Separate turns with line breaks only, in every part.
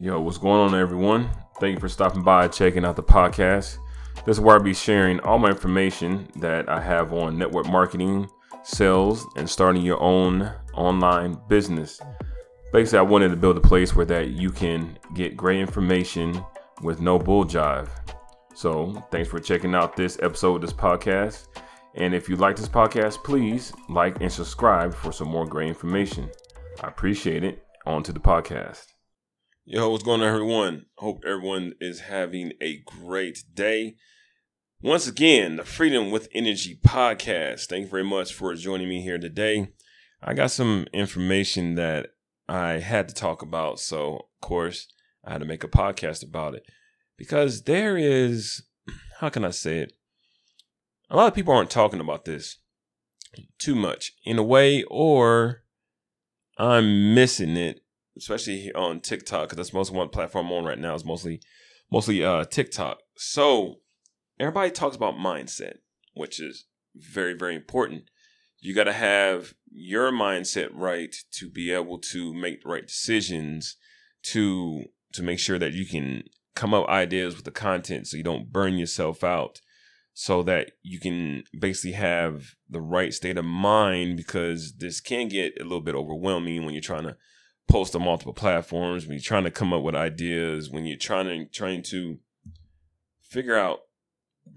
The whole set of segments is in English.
Yo, what's going on, everyone? Thank you for stopping by, checking out the podcast. This is where I'll be sharing all my information that I have on network marketing, sales, and starting your own online business. Basically, I wanted to build a place where that you can get great information with no bull jive. So, thanks for checking out this episode of this podcast. And if you like this podcast, please like and subscribe for some more great information. I appreciate it. On to the podcast. Yo, what's going on, everyone? Hope everyone is having a great day. Once again, the Freedom with Energy podcast. Thank you very much for joining me here today. I got some information that I had to talk about. So, of course, I had to make a podcast about it because there is, how can I say it? A lot of people aren't talking about this too much in a way, or I'm missing it especially on TikTok, because that's most one platform I'm on right now is mostly mostly uh, TikTok. So everybody talks about mindset, which is very very important. You got to have your mindset right to be able to make the right decisions to to make sure that you can come up ideas with the content so you don't burn yourself out so that you can basically have the right state of mind because this can get a little bit overwhelming when you're trying to post on multiple platforms, when you're trying to come up with ideas, when you're trying to trying to figure out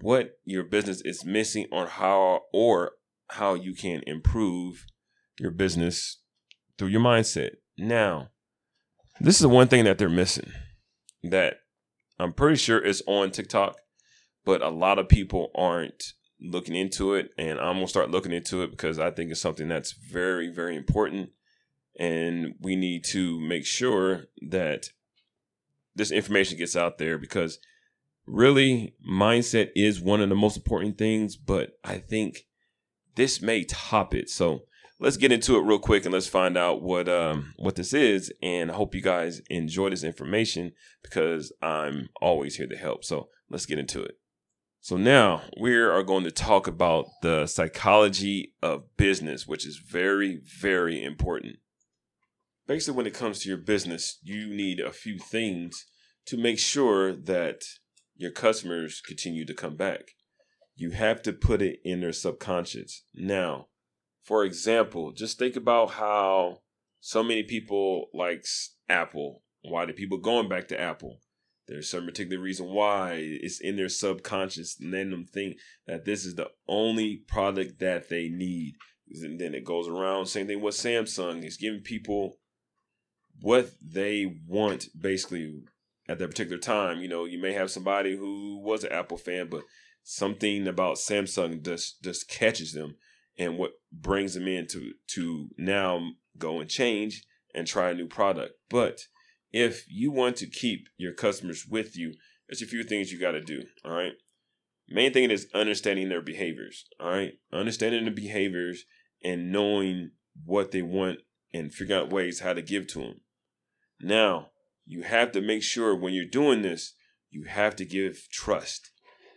what your business is missing or how or how you can improve your business through your mindset. Now, this is the one thing that they're missing that I'm pretty sure is on TikTok, but a lot of people aren't looking into it and I'm going to start looking into it because I think it's something that's very very important and we need to make sure that this information gets out there because really mindset is one of the most important things but i think this may top it. So let's get into it real quick and let's find out what um what this is. And i hope you guys enjoy this information because i'm always here to help. So let's get into it. So now we are going to talk about the psychology of business which is very very important basically when it comes to your business, you need a few things to make sure that your customers continue to come back. You have to put it in their subconscious. Now, for example, just think about how so many people likes Apple. Why do people going back to Apple? There's some particular reason why it's in their subconscious, and then them think that this is the only product that they need. And then it goes around. Same thing with Samsung. It's giving people what they want basically at that particular time. You know, you may have somebody who was an Apple fan, but something about Samsung just just catches them and what brings them in to to now go and change and try a new product. But if you want to keep your customers with you, there's a few things you got to do. All right. Main thing is understanding their behaviors. All right. Understanding the behaviors and knowing what they want and figure out ways how to give to them. Now, you have to make sure when you're doing this, you have to give trust.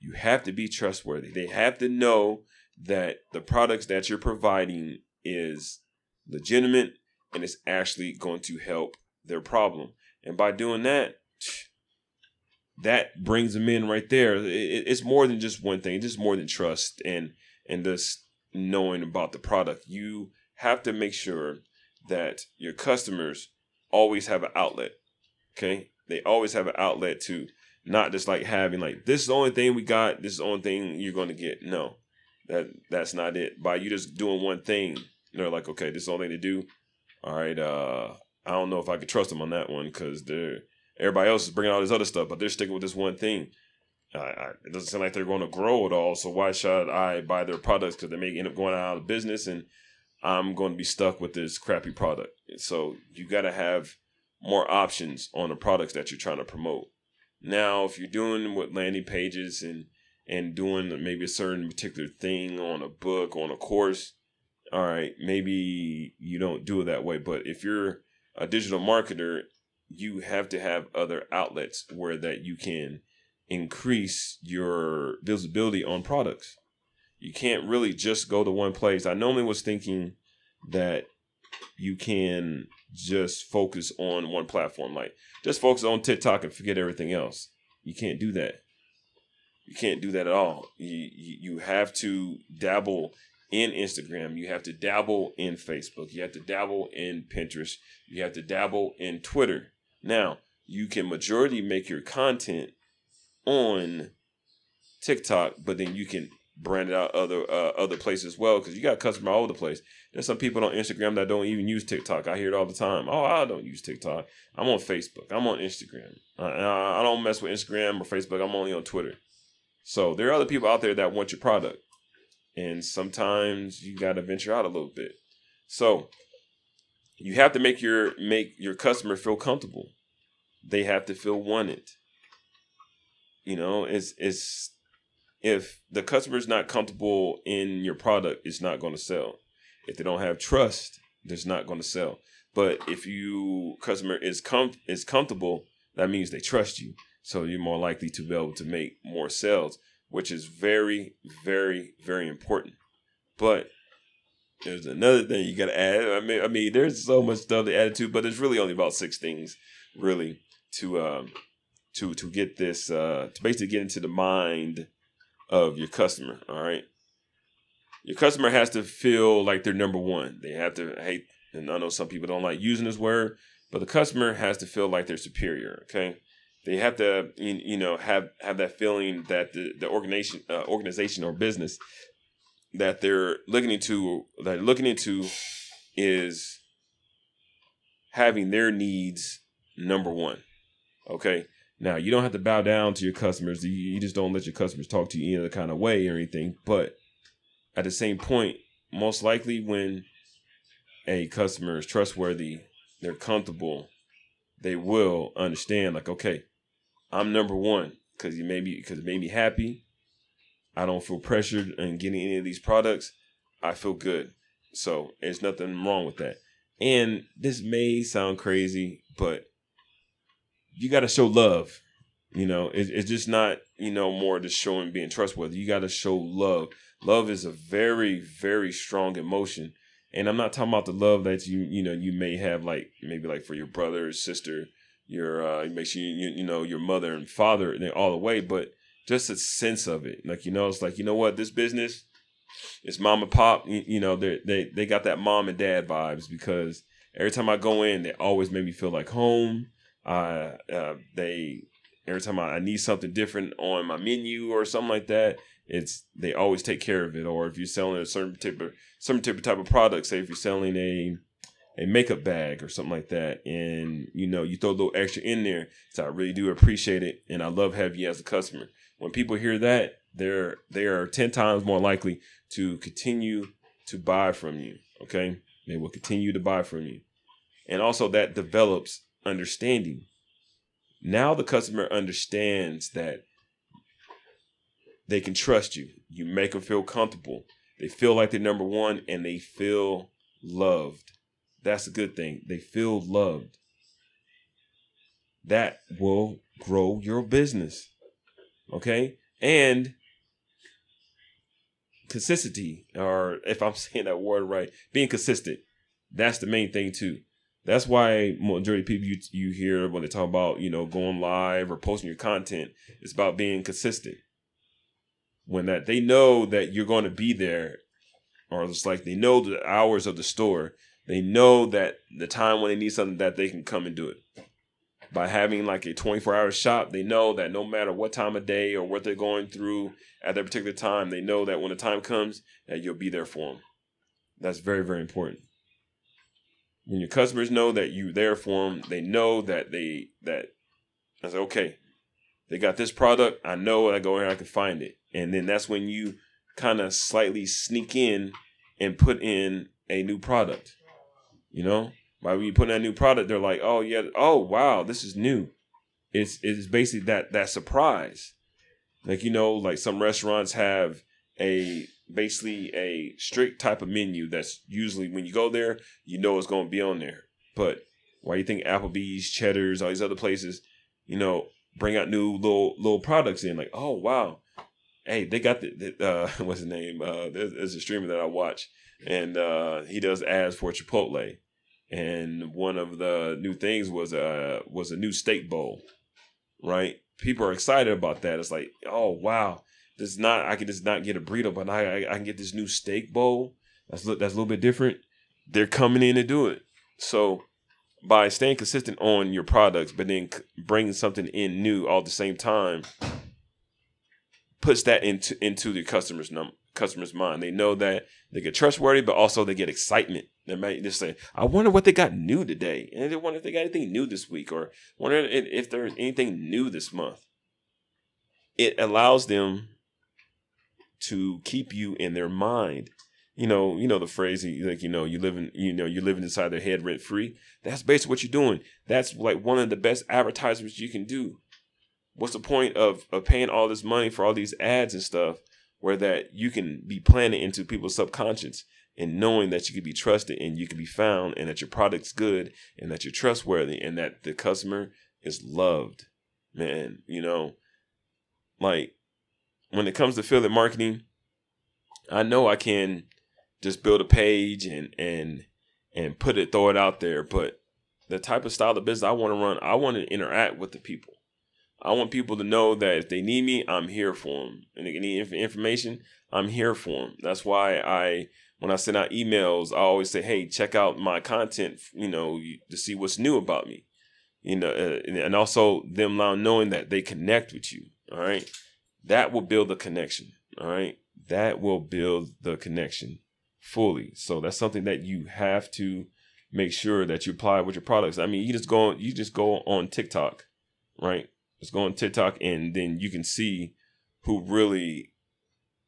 You have to be trustworthy. They have to know that the products that you're providing is legitimate and it's actually going to help their problem. And by doing that, that brings them in right there. It's more than just one thing. It's just more than trust and and just knowing about the product. You have to make sure that your customers always have an outlet. Okay, they always have an outlet to not just like having like this is the only thing we got. This is the only thing you're to get. No, that that's not it. By you just doing one thing, they're like, okay, this is the only thing to do. All right, uh, I don't know if I could trust them on that one because they're everybody else is bringing all this other stuff, but they're sticking with this one thing. I, I, it doesn't seem like they're going to grow at all. So why should I buy their products? Because they may end up going out of business, and I'm going to be stuck with this crappy product. So you got to have more options on the products that you're trying to promote. Now, if you're doing with landing pages and and doing maybe a certain particular thing on a book, on a course, all right, maybe you don't do it that way. But if you're a digital marketer, you have to have other outlets where that you can increase your visibility on products. You can't really just go to one place. I normally was thinking that you can just focus on one platform. Like just focus on TikTok and forget everything else. You can't do that. You can't do that at all. You you, have to dabble in Instagram. You have to dabble in Facebook. You have to dabble in Pinterest. You have to dabble in Twitter. Now, you can majority make your content on TikTok, but then you can brand it out other uh, other places as well because you got customers all over the place. There's some people on Instagram that don't even use TikTok. I hear it all the time. Oh, I don't use TikTok. I'm on Facebook. I'm on Instagram. I, I don't mess with Instagram or Facebook. I'm only on Twitter. So there are other people out there that want your product, and sometimes you got to venture out a little bit. So you have to make your make your customer feel comfortable. They have to feel wanted. You know, it's it's if the customer is not comfortable in your product, it's not going to sell. If they don't have trust, it's not going to sell. But if you customer is com is comfortable, that means they trust you. So you're more likely to be able to make more sales, which is very, very, very important. But there's another thing you got to add. I mean, I mean, there's so much stuff to add to, but it's really only about six things, really, to um, to to get this uh, to basically get into the mind of your customer. All right. Your customer has to feel like they're number one. They have to hate, and I know some people don't like using this word, but the customer has to feel like they're superior. Okay. They have to, you know, have have that feeling that the the organization, uh, organization or business that they're looking into, that looking into, is having their needs number one. Okay. Now you don't have to bow down to your customers. You, just don't let your customers talk to you in a kind of way or anything. But at the same point, most likely when a customer is trustworthy, they're comfortable, they will understand like, okay, I'm number one because you made me because it made me happy. I don't feel pressured in getting any of these products. I feel good. So there's nothing wrong with that. And this may sound crazy, but you got to show love. You know, it, it's just not you know more just showing being trustworthy. You got to show love. Love is a very very strong emotion, and I'm not talking about the love that you you know you may have like maybe like for your brother or sister, your uh, make sure you you know your mother and father and all the way, but just a sense of it. Like you know, it's like you know what this business, it's mom and pop. You, you know they they they got that mom and dad vibes because every time I go in, they always make me feel like home uh, uh, they every time I, I need something different on my menu or something like that, it's they always take care of it. Or if you're selling a certain type of certain type of product, say if you're selling a a makeup bag or something like that, and you know you throw a little extra in there, so I really do appreciate it, and I love having you as a customer. When people hear that, they're they are ten times more likely to continue to buy from you. Okay, they will continue to buy from you, and also that develops understanding. Now the customer understands that they can trust you. You make them feel comfortable. They feel like they're number one and they feel loved. That's a good thing. They feel loved. That will grow your business. Okay? And consistency, or if I'm saying that word right, being consistent. That's the main thing too. That's why majority of people you you hear when they talk about you know going live or posting your content, it's about being consistent. When that they know that you're going to be there, or it's like they know the hours of the store. They know that the time when they need something that they can come and do it. By having like a 24 hour shop, they know that no matter what time of day or what they're going through at that particular time, they know that when the time comes, that you'll be there for them. That's very, very important when your customers know that you there for them, they know that they that I say okay, they got this product. I know I go here, I can find it, and then that's when you kind of slightly sneak in and put in a new product. You know, by you put in a new product, they're like, oh yeah, oh wow, this is new. It's it's basically that that surprise. Like you know, like some restaurants have a basically a strict type of menu that's usually when you go there, you know it's going to be on there. But why you think Applebee's, Cheddar's, all these other places, you know, bring out new little little products in? Like, oh wow, hey, they got the, the uh, what's his name? Uh, there's, there's, a streamer that I watch, and uh, he does ads for Chipotle, and one of the new things was a was a new steak bowl, right? People are excited about that. It's like, oh wow, this not I can just not get a burrito, but I I, I can get this new steak bowl. That's that's a little bit different. They're coming in to do it. So by staying consistent on your products, but then bringing something in new all at the same time, puts that into into the customer's num customer's mind. They know that they get trustworthy, but also they get excitement. They might just say, "I wonder what they got new today," and they wonder if they got anything new this week, or wonder if there's anything new this month. It allows them to keep you in their mind. You know, you know the phrase like you know you live in you know you're living inside their head rent free. That's basically what you're doing. That's like one of the best advertisements you can do. What's the point of of paying all this money for all these ads and stuff where that you can be planted into people's subconscious and knowing that you can be trusted and you can be found and that your product's good and that you're trustworthy and that the customer is loved. Man, you know, like when it comes to affiliate marketing, I know I can just build a page and and and put it, throw it out there, but the type of style of business I want to run, I want to interact with the people. I want people to know that if they need me, I'm here for them. And if they need information, I'm here for them. That's why I, when I send out emails, I always say, "Hey, check out my content. You know, to see what's new about me. You know, uh, and also them now knowing that they connect with you. All right, that will build the connection. All right, that will build the connection fully. So that's something that you have to make sure that you apply with your products. I mean, you just go, on, you just go on TikTok, right? Just go on TikTok and then you can see who really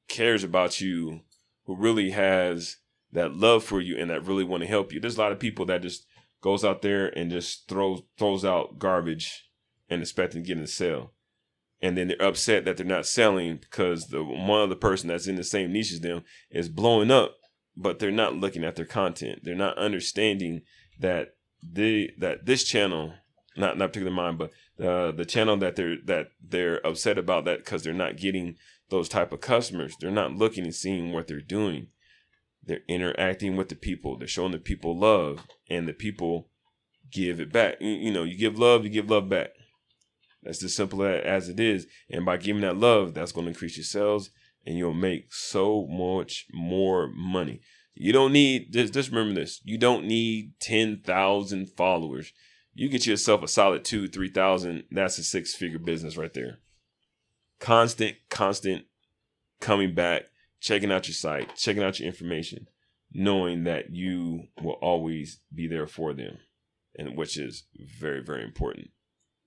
cares about you, who really has that love for you and that really want to help you. There's a lot of people that just goes out there and just throws throws out garbage and expecting to get in a sale. And then they're upset that they're not selling because the one other person that's in the same niche as them is blowing up, but they're not looking at their content. They're not understanding that the that this channel, not not particularly mine, but uh, the channel that they're that they're upset about that because they're not getting those type of customers. They're not looking and seeing what they're doing. They're interacting with the people. They're showing the people love, and the people give it back. You, you know, you give love, you give love back. That's as simple as it is. And by giving that love, that's going to increase your sales, and you'll make so much more money. You don't need just, just remember this. You don't need ten thousand followers you get yourself a solid two, three thousand. That's a six figure business right there. Constant, constant coming back, checking out your site, checking out your information, knowing that you will always be there for them, and which is very, very important.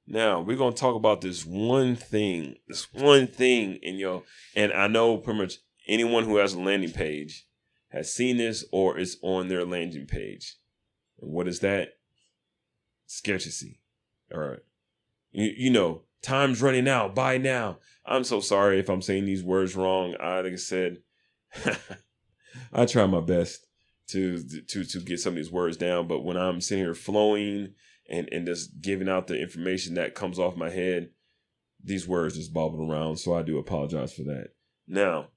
Now we're gonna talk about this one thing, this one thing in your, and I know pretty much anyone who has a landing page has seen this or is on their landing page. And what is that? scarcity. All right. You, you know, time's running out. Buy now. I'm so sorry if I'm saying these words wrong. I, like I said, I try my best to to to get some of these words down, but when I'm sitting here flowing and and just giving out the information that comes off my head, these words just bobble around. So I do apologize for that. Now,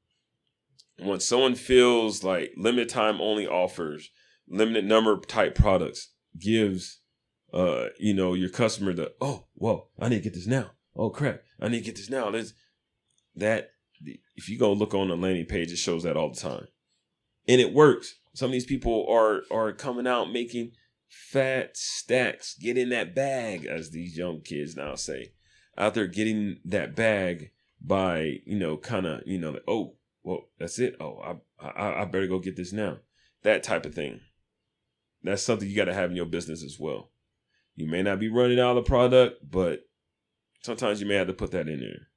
when someone feels like limited time only offers, limited number type products gives uh, you know, your customer to, oh, whoa, I need to get this now. Oh crap, I need to get this now. There's that if you go look on the landing page, it shows that all the time. And it works. Some of these people are are coming out making fat stacks, Get in that bag, as these young kids now say. Out there getting that bag by, you know, kind of, you know, oh, well, that's it. Oh, I, I I better go get this now. That type of thing. That's something you got to have in your business as well. You may not be running out of product, but sometimes you may have to put that in there.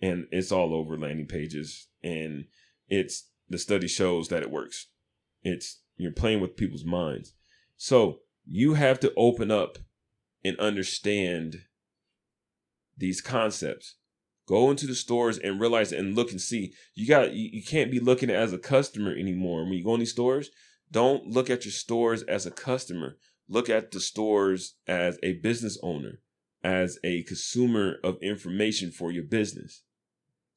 And it's all over landing pages. And it's the study shows that it works. It's you're playing with people's minds. So you have to open up and understand these concepts. Go into the stores and realize and look and see. You got you, you can't be looking as a customer anymore. When you go in these stores, don't look at your stores as a customer look at the stores as a business owner, as a consumer of information for your business.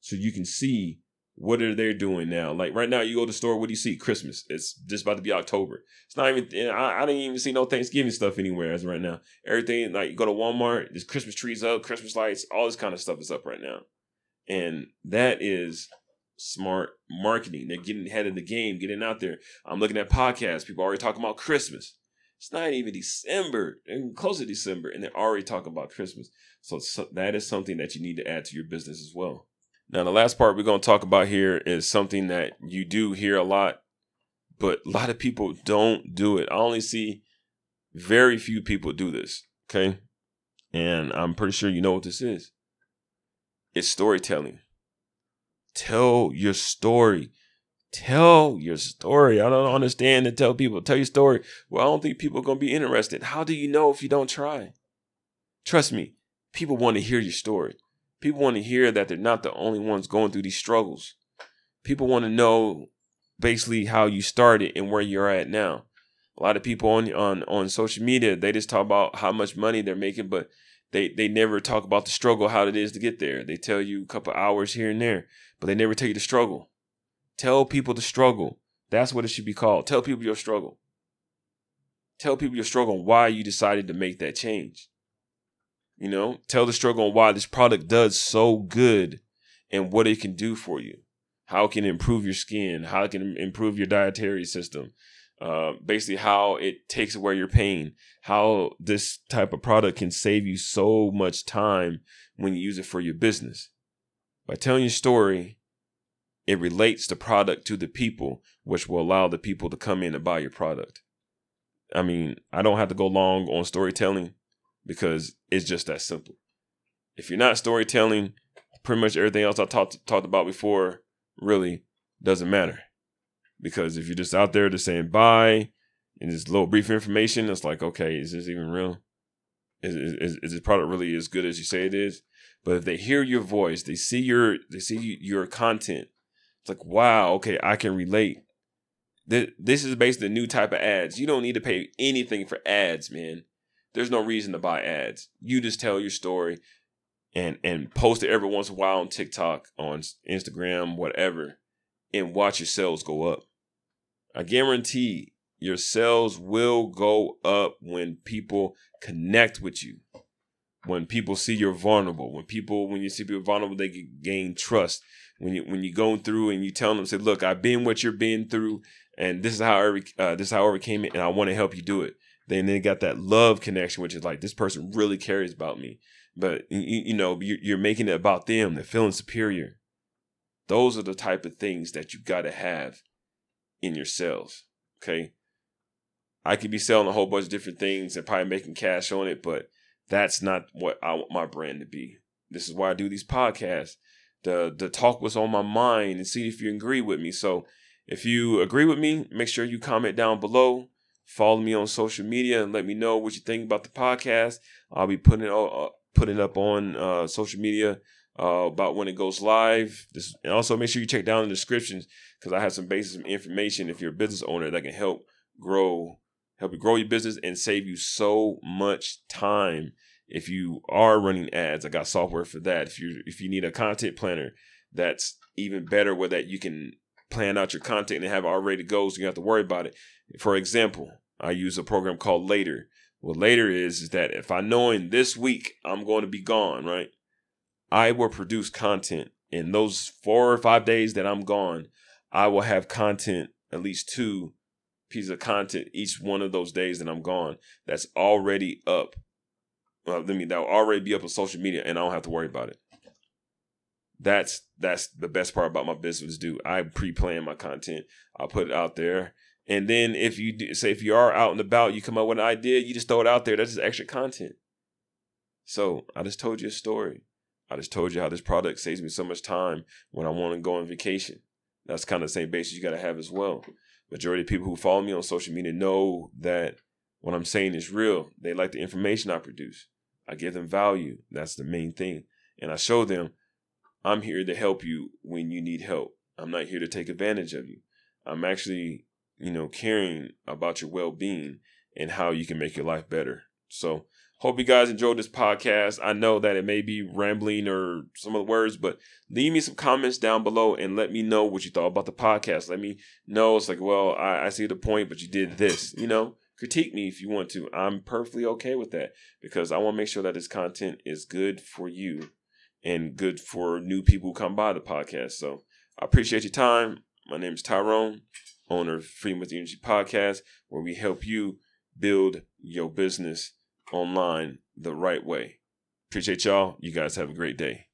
So you can see What are they doing now? Like right now, you go to the store. What do you see? Christmas. It's just about to be October. It's not even. I, I didn't even see no Thanksgiving stuff anywhere as right now. Everything like you go to Walmart. There's Christmas trees up, Christmas lights, all this kind of stuff is up right now, and that is smart marketing. They're getting ahead of the game, getting out there. I'm looking at podcasts. People already talking about Christmas. It's not even December, and close to December, and they're already talking about Christmas. So, so that is something that you need to add to your business as well. Now, the last part we're going to talk about here is something that you do hear a lot, but a lot of people don't do it. I only see very few people do this. Okay. And I'm pretty sure you know what this is it's storytelling. Tell your story. Tell your story. I don't understand to tell people, tell your story. Well, I don't think people are going to be interested. How do you know if you don't try? Trust me, people want to hear your story. People want to hear that they're not the only ones going through these struggles. People want to know basically how you started and where you're at now. A lot of people on on on social media, they just talk about how much money they're making, but they they never talk about the struggle, how it is to get there. They tell you a couple hours here and there, but they never tell you the struggle. Tell people the struggle. That's what it should be called. Tell people your struggle. Tell people your struggle and why you decided to make that change. You know, tell the struggle on why this product does so good and what it can do for you. How it can improve your skin, how it can improve your dietary system, uh, basically how it takes away your pain, how this type of product can save you so much time when you use it for your business. By telling your story, it relates the product to the people, which will allow the people to come in and buy your product. I mean, I don't have to go long on storytelling because it's just that simple. If you're not storytelling, pretty much everything else I talked talked about before really doesn't matter. Because if you're just out there just saying bye and this little brief information, it's like, okay, is this even real? Is, is, is this product really as good as you say it is? But if they hear your voice, they see your they see your content, it's like, wow, okay, I can relate. This, This is basically a new type of ads. You don't need to pay anything for ads, man. There's no reason to buy ads. You just tell your story and and post it every once in a while on TikTok, on Instagram, whatever, and watch your sales go up. I guarantee your sales will go up when people connect with you. When people see you're vulnerable, when people when you see people vulnerable, they gain trust. When you when you go through and you tell them, say, "Look, I've been what you're being through, and this is how I uh, this is how I overcame it, and I want to help you do it." Then they got that love connection, which is like this person really cares about me. But you, you know, you're making it about them. They're feeling superior. Those are the type of things that you got to have in yourselves. Okay. I could be selling a whole bunch of different things and probably making cash on it, but that's not what I want my brand to be. This is why I do these podcasts. The the talk was on my mind and see if you agree with me. So if you agree with me, make sure you comment down below. Follow me on social media and let me know what you think about the podcast. I'll be putting it uh, putting up on uh, social media uh, about when it goes live. This, and also make sure you check down in the descriptions because I have some basic information if you're a business owner that can help grow help you grow your business and save you so much time. If you are running ads, I got software for that. If you if you need a content planner, that's even better where that you can plan out your content and have it ready to go so you don't have to worry about it. For example, I use a program called Later. What Later is is that if I know in this week I'm going to be gone, right? I will produce content in those four or five days that I'm gone. I will have content, at least two pieces of content each one of those days that I'm gone. That's already up. I mean, that will already be up on social media, and I don't have to worry about it. That's that's the best part about my business. Do I pre-plan my content? I'll put it out there, and then if you do, say if you are out and about, you come up with an idea, you just throw it out there. That's just extra content. So I just told you a story. I just told you how this product saves me so much time when I want to go on vacation. That's kind of the same basis you got to have as well. Majority of people who follow me on social media know that what I'm saying is real. They like the information I produce. I give them value. That's the main thing. And I show them I'm here to help you when you need help. I'm not here to take advantage of you. I'm actually you know, caring about your well being and how you can make your life better. So Hope you guys enjoyed this podcast. I know that it may be rambling or some of the words, but leave me some comments down below and let me know what you thought about the podcast. Let me know. It's like, well, I, I see the point, but you did this. You know, critique me if you want to. I'm perfectly okay with that because I want to make sure that this content is good for you and good for new people who come by the podcast. So I appreciate your time. My name is Tyrone, owner of Freedom with Energy Podcast, where we help you build your business online the right way. Appreciate y'all. You guys have a great day.